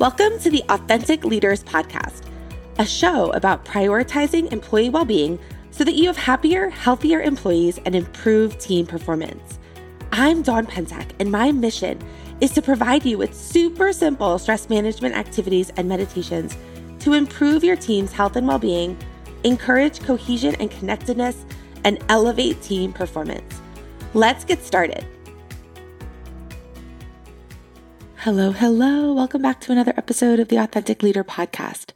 Welcome to the Authentic Leaders Podcast, a show about prioritizing employee well being so that you have happier, healthier employees and improved team performance. I'm Dawn Pensack, and my mission is to provide you with super simple stress management activities and meditations to improve your team's health and well being, encourage cohesion and connectedness, and elevate team performance. Let's get started. Hello, hello. Welcome back to another episode of the Authentic Leader Podcast.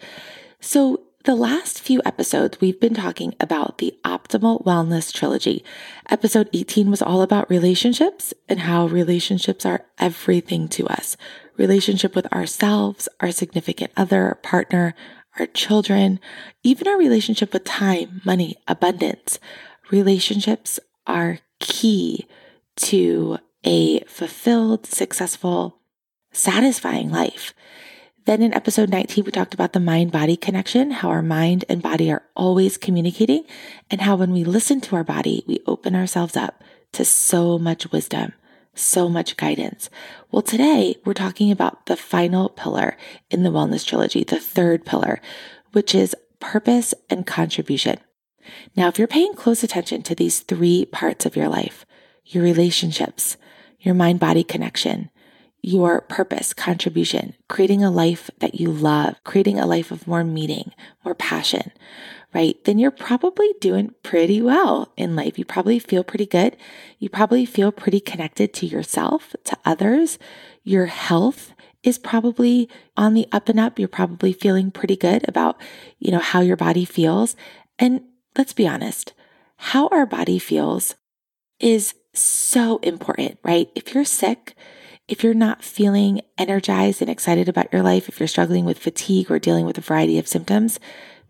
So, the last few episodes, we've been talking about the Optimal Wellness Trilogy. Episode 18 was all about relationships and how relationships are everything to us relationship with ourselves, our significant other, partner, our children, even our relationship with time, money, abundance. Relationships are key to a fulfilled, successful, satisfying life. Then in episode 19, we talked about the mind body connection, how our mind and body are always communicating, and how when we listen to our body, we open ourselves up to so much wisdom, so much guidance. Well, today we're talking about the final pillar in the wellness trilogy, the third pillar, which is purpose and contribution. Now, if you're paying close attention to these three parts of your life, your relationships, your mind body connection, your purpose, contribution, creating a life that you love, creating a life of more meaning, more passion, right? Then you're probably doing pretty well in life. You probably feel pretty good. You probably feel pretty connected to yourself, to others. Your health is probably on the up and up. You're probably feeling pretty good about, you know, how your body feels. And let's be honest, how our body feels is so important, right? If you're sick, if you're not feeling energized and excited about your life, if you're struggling with fatigue or dealing with a variety of symptoms,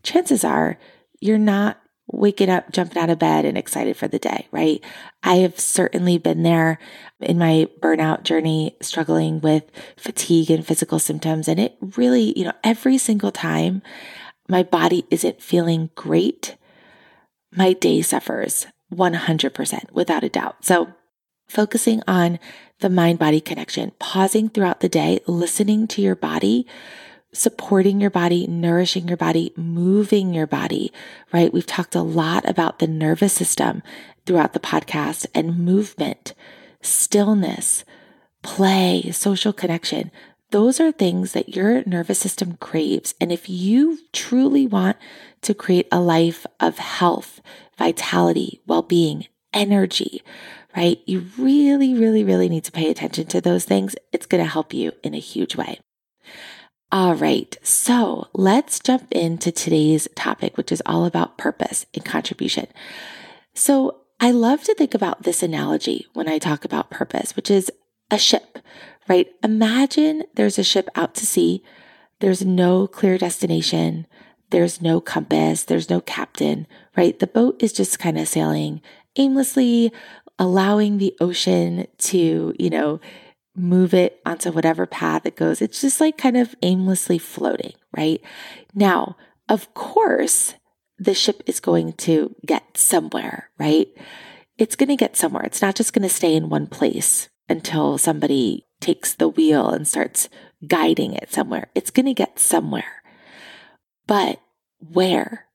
chances are you're not waking up, jumping out of bed and excited for the day, right? I have certainly been there in my burnout journey, struggling with fatigue and physical symptoms. And it really, you know, every single time my body isn't feeling great, my day suffers 100% without a doubt. So focusing on the mind body connection, pausing throughout the day, listening to your body, supporting your body, nourishing your body, moving your body, right? We've talked a lot about the nervous system throughout the podcast and movement, stillness, play, social connection. Those are things that your nervous system craves. And if you truly want to create a life of health, vitality, well being, energy, right? You really, really, really need to pay attention to those things. It's going to help you in a huge way. All right. So let's jump into today's topic, which is all about purpose and contribution. So I love to think about this analogy when I talk about purpose, which is a ship, right? Imagine there's a ship out to sea. There's no clear destination. There's no compass. There's no captain, right? The boat is just kind of sailing aimlessly, allowing the ocean to, you know, move it onto whatever path it goes. It's just like kind of aimlessly floating, right? Now, of course, the ship is going to get somewhere, right? It's going to get somewhere. It's not just going to stay in one place until somebody takes the wheel and starts guiding it somewhere. It's going to get somewhere. But where?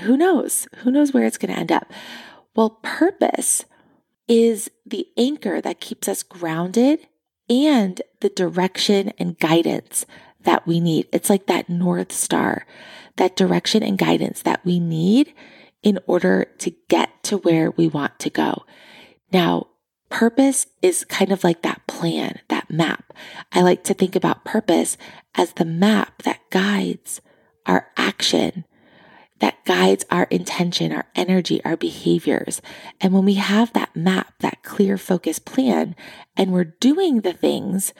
Who knows? Who knows where it's going to end up? Well, purpose is the anchor that keeps us grounded and the direction and guidance that we need. It's like that North Star, that direction and guidance that we need in order to get to where we want to go. Now, purpose is kind of like that plan, that map. I like to think about purpose as the map that guides our action that guides our intention, our energy, our behaviors. And when we have that map, that clear focus plan, and we're doing the things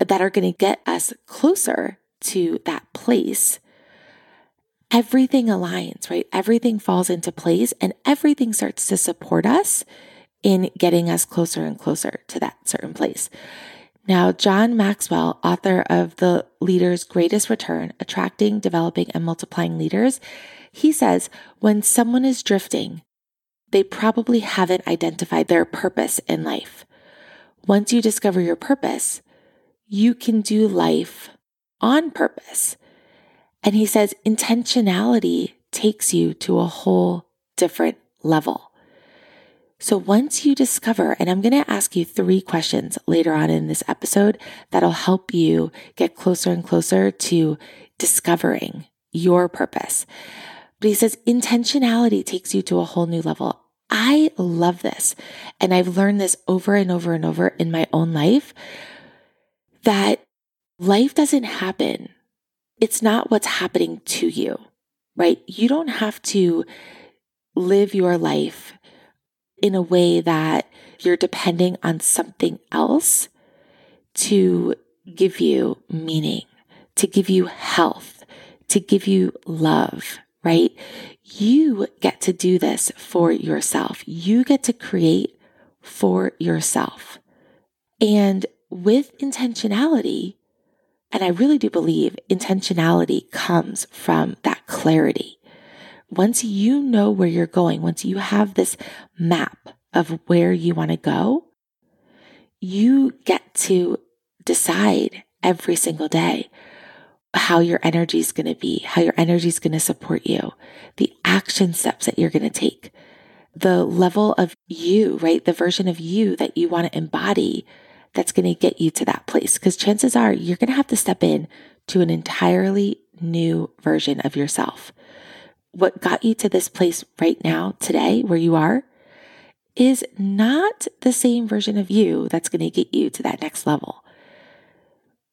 that are going to get us closer to that place, everything aligns, right? Everything falls into place and everything starts to support us in getting us closer and closer to that certain place. Now, John Maxwell, author of The Leader's Greatest Return Attracting, Developing, and Multiplying Leaders, he says when someone is drifting, they probably haven't identified their purpose in life. Once you discover your purpose, you can do life on purpose. And he says intentionality takes you to a whole different level. So once you discover, and I'm going to ask you three questions later on in this episode that'll help you get closer and closer to discovering your purpose. But he says intentionality takes you to a whole new level. I love this. And I've learned this over and over and over in my own life that life doesn't happen. It's not what's happening to you, right? You don't have to live your life in a way that you're depending on something else to give you meaning, to give you health, to give you love, right? You get to do this for yourself. You get to create for yourself. And with intentionality, and I really do believe intentionality comes from that clarity once you know where you're going, once you have this map of where you want to go, you get to decide every single day how your energy is going to be, how your energy is going to support you, the action steps that you're going to take, the level of you, right? The version of you that you want to embody that's going to get you to that place. Because chances are you're going to have to step in to an entirely new version of yourself what got you to this place right now, today, where you are, is not the same version of you that's going to get you to that next level.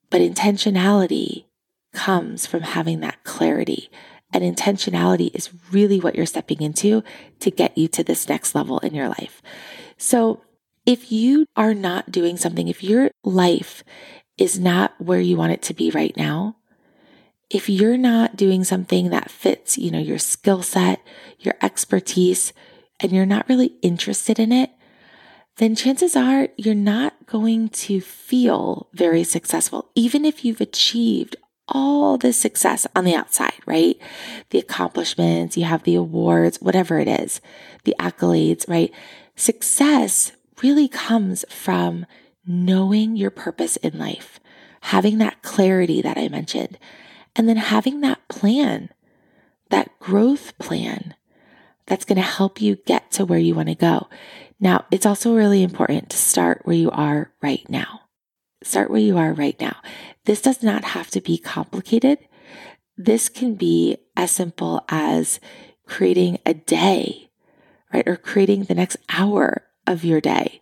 But intentionality comes from having that clarity. And intentionality is really what you're stepping into to get you to this next level in your life. So if you are not doing something, if your life is not where you want it to be right now, if you're not doing something that fits, you know, your skill set, your expertise, and you're not really interested in it, then chances are you're not going to feel very successful, even if you've achieved all the success on the outside, right? The accomplishments, you have the awards, whatever it is, the accolades, right? Success really comes from knowing your purpose in life, having that clarity that I mentioned, and then having that plan, that growth plan that's going to help you get to where you want to go. Now, it's also really important to start where you are right now. Start where you are right now. This does not have to be complicated. This can be as simple as creating a day, right? Or creating the next hour of your day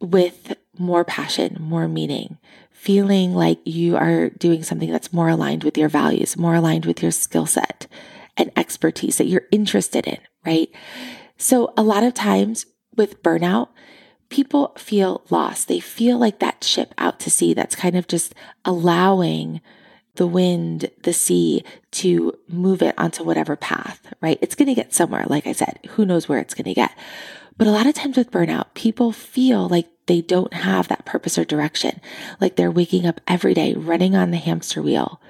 with more passion, more meaning, feeling like you are doing something that's more aligned with your values, more aligned with your skill set and expertise that you're interested in, right? So, a lot of times with burnout, people feel lost. They feel like that ship out to sea that's kind of just allowing the wind, the sea to move it onto whatever path, right? It's going to get somewhere. Like I said, who knows where it's going to get. But a lot of times with burnout, people feel like they don't have that purpose or direction. Like they're waking up every day running on the hamster wheel,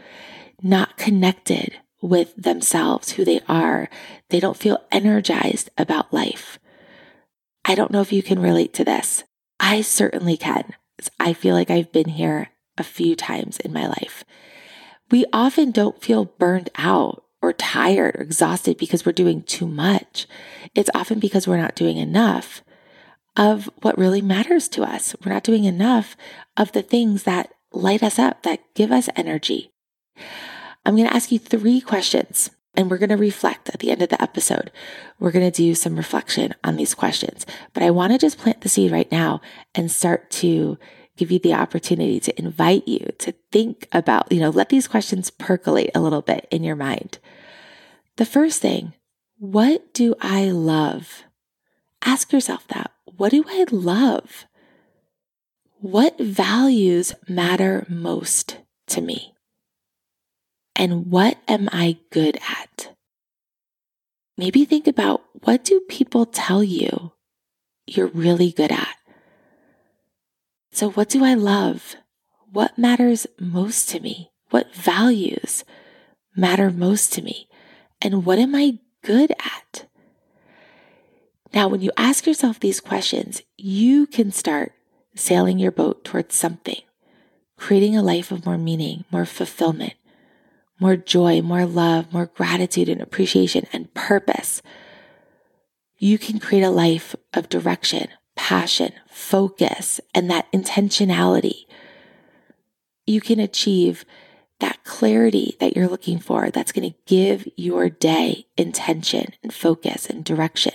not connected with themselves, who they are. They don't feel energized about life. I don't know if you can relate to this. I certainly can. I feel like I've been here a few times in my life. We often don't feel burned out or tired or exhausted because we're doing too much. It's often because we're not doing enough of what really matters to us. We're not doing enough of the things that light us up, that give us energy. I'm going to ask you three questions and we're going to reflect at the end of the episode. We're going to do some reflection on these questions, but I want to just plant the seed right now and start to give you the opportunity to invite you to think about, you know, let these questions percolate a little bit in your mind. The first thing, what do I love? Ask yourself that. What do I love? What values matter most to me? And what am I good at? Maybe think about what do people tell you you're really good at? So, what do I love? What matters most to me? What values matter most to me? And what am I good at? Now, when you ask yourself these questions, you can start sailing your boat towards something, creating a life of more meaning, more fulfillment, more joy, more love, more gratitude and appreciation and purpose, you can create a life of direction, passion, focus, and that intentionality. You can achieve that clarity that you're looking for that's going to give your day intention and focus and direction.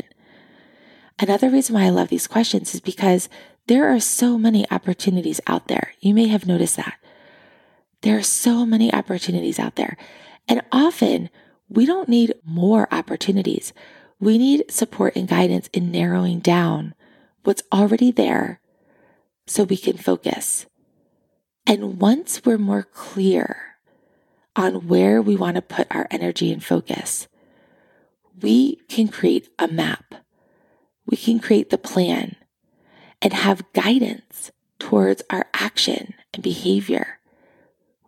Another reason why I love these questions is because there are so many opportunities out there. You may have noticed that. There are so many opportunities out there. And often we don't need more opportunities. We need support and guidance in narrowing down what's already there so we can focus. And once we're more clear on where we want to put our energy and focus, we can create a map we can create the plan and have guidance towards our action and behavior.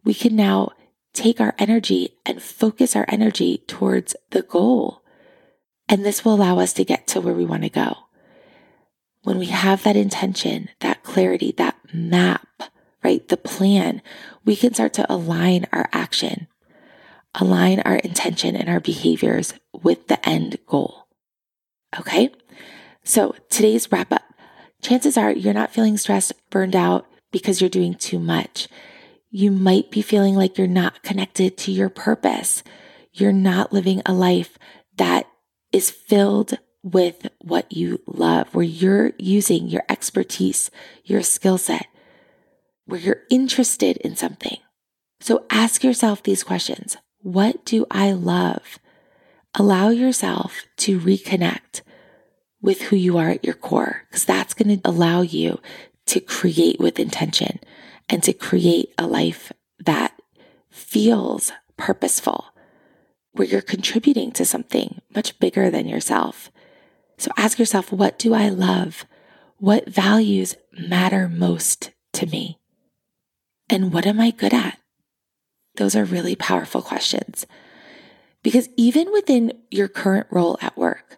We can now take our energy and focus our energy towards the goal. And this will allow us to get to where we want to go. When we have that intention, that clarity, that map, right? The plan, we can start to align our action, align our intention and our behaviors with the end goal. Okay. So today's wrap up chances are you're not feeling stressed, burned out because you're doing too much. You might be feeling like you're not connected to your purpose. You're not living a life that is filled with what you love, where you're using your expertise, your skill set, where you're interested in something. So ask yourself these questions What do I love? Allow yourself to reconnect with who you are at your core, because that's going to allow you to create with intention and to create a life that feels purposeful, where you're contributing to something much bigger than yourself. So ask yourself, what do I love? What values matter most to me? And what am I good at? Those are really powerful questions. Because even within your current role at work,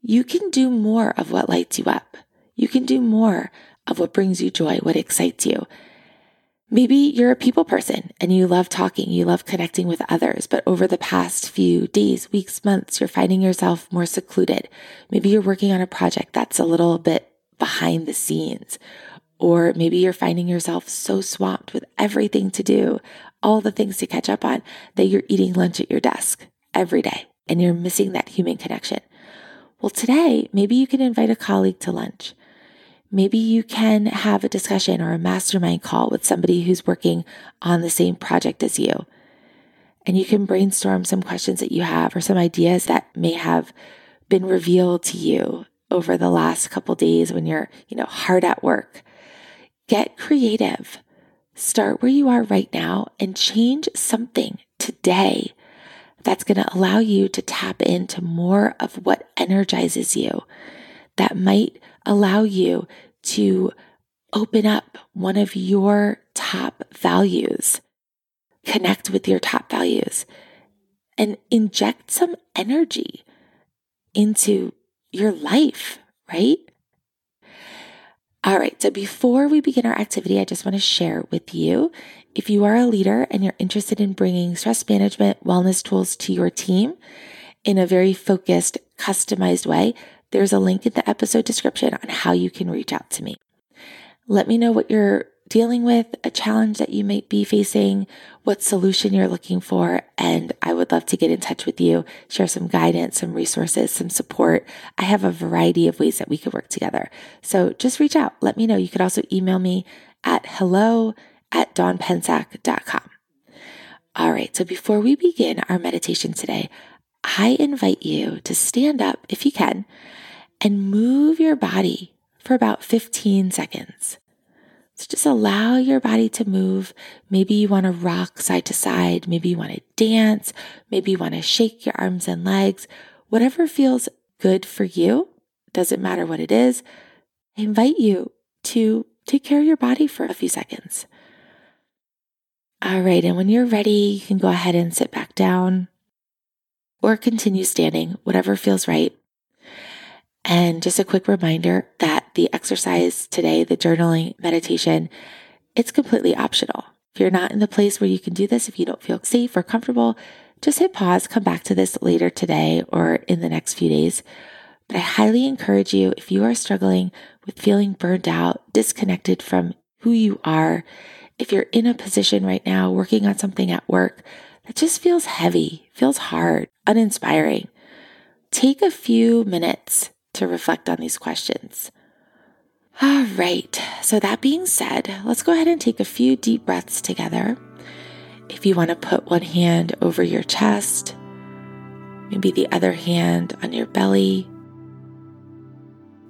you can do more of what lights you up. You can do more of what brings you joy, what excites you. Maybe you're a people person and you love talking, you love connecting with others, but over the past few days, weeks, months, you're finding yourself more secluded. Maybe you're working on a project that's a little bit behind the scenes, or maybe you're finding yourself so swamped with everything to do, all the things to catch up on, that you're eating lunch at your desk every day and you're missing that human connection. Well, today, maybe you can invite a colleague to lunch. Maybe you can have a discussion or a mastermind call with somebody who's working on the same project as you. And you can brainstorm some questions that you have or some ideas that may have been revealed to you over the last couple days when you're, you know, hard at work. Get creative. Start where you are right now and change something today that's going to allow you to tap into more of what energizes you, that might allow you to open up one of your top values, connect with your top values, and inject some energy into your life, right? All right, so before we begin our activity, I just want to share with you if you are a leader and you're interested in bringing stress management wellness tools to your team in a very focused, customized way, there's a link in the episode description on how you can reach out to me. Let me know what you're dealing with, a challenge that you might be facing, what solution you're looking for, and I would love to get in touch with you, share some guidance, some resources, some support. I have a variety of ways that we could work together. So just reach out. Let me know. You could also email me at hello at dawnpensack.com. All right, so before we begin our meditation today, I invite you to stand up if you can and move your body for about 15 seconds. So just allow your body to move. Maybe you want to rock side to side. Maybe you want to dance. Maybe you want to shake your arms and legs. Whatever feels good for you, doesn't matter what it is. I invite you to take care of your body for a few seconds. All right, and when you're ready, you can go ahead and sit back down or continue standing, whatever feels right. And just a quick reminder that the exercise today, the journaling meditation, It's completely optional. If you're not in the place where you can do this, if you don't feel safe or comfortable, just hit pause, come back to this later today or in the next few days. But I highly encourage you if you are struggling with feeling burned out, disconnected from who you are, if you're in a position right now working on something at work that just feels heavy, feels hard, uninspiring, take a few minutes to reflect on these questions. All right, so that being said, let's go ahead and take a few deep breaths together. If you want to put one hand over your chest, maybe the other hand on your belly.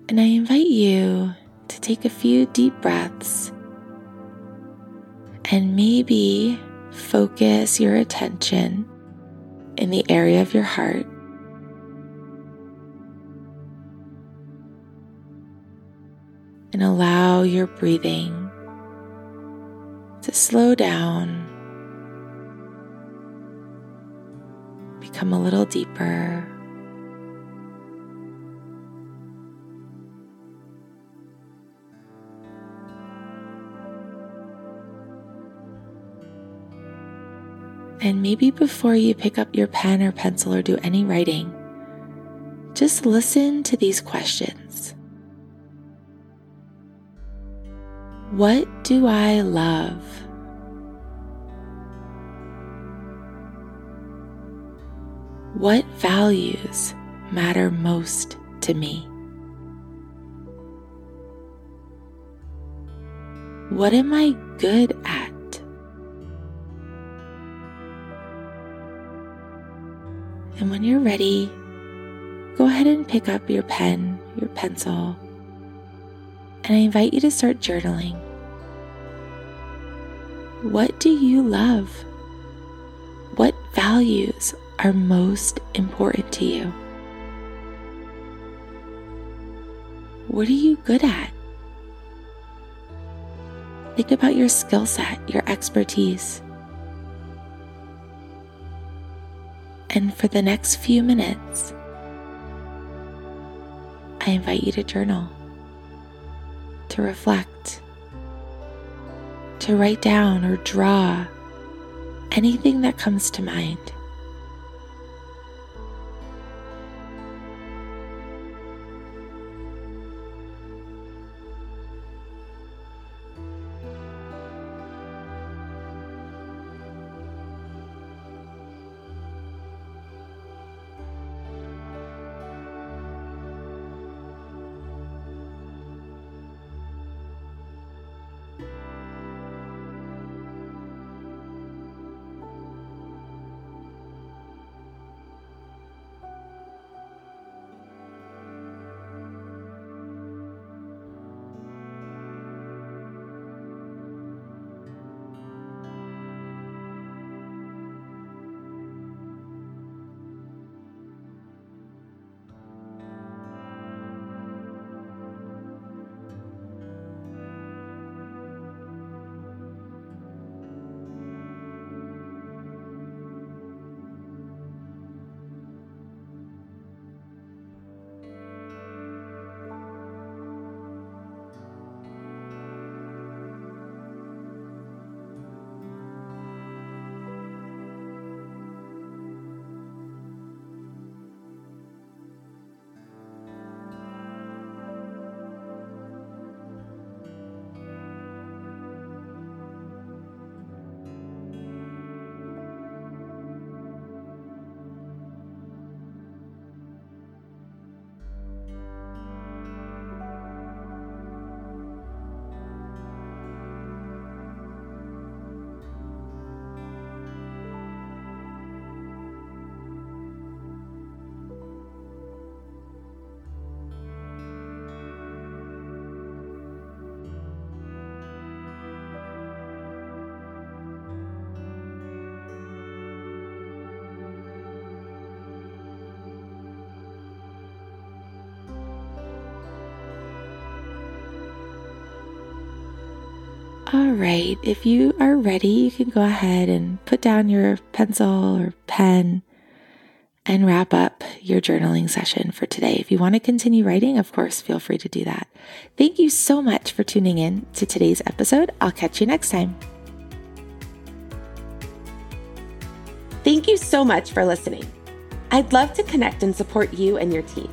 And I invite you to take a few deep breaths and maybe focus your attention in the area of your heart. And allow your breathing to slow down, become a little deeper. And maybe before you pick up your pen or pencil or do any writing, just listen to these questions. What do I love? What values matter most to me? What am I good at? And when you're ready, go ahead and pick up your pen, your pencil, and I invite you to start journaling. What do you love? What values are most important to you? What are you good at? Think about your skill set, your expertise. And for the next few minutes, I invite you to journal, to reflect, to write down or draw anything that comes to mind. All right, if you are ready, you can go ahead and put down your pencil or pen and wrap up your journaling session for today. If you want to continue writing, of course, feel free to do that. Thank you so much for tuning in to today's episode. I'll catch you next time. Thank you so much for listening. I'd love to connect and support you and your team.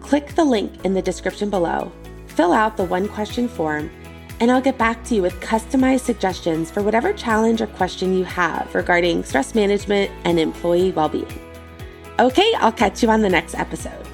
Click the link in the description below, fill out the one question form, and I'll get back to you with customized suggestions for whatever challenge or question you have regarding stress management and employee well being. Okay, I'll catch you on the next episode.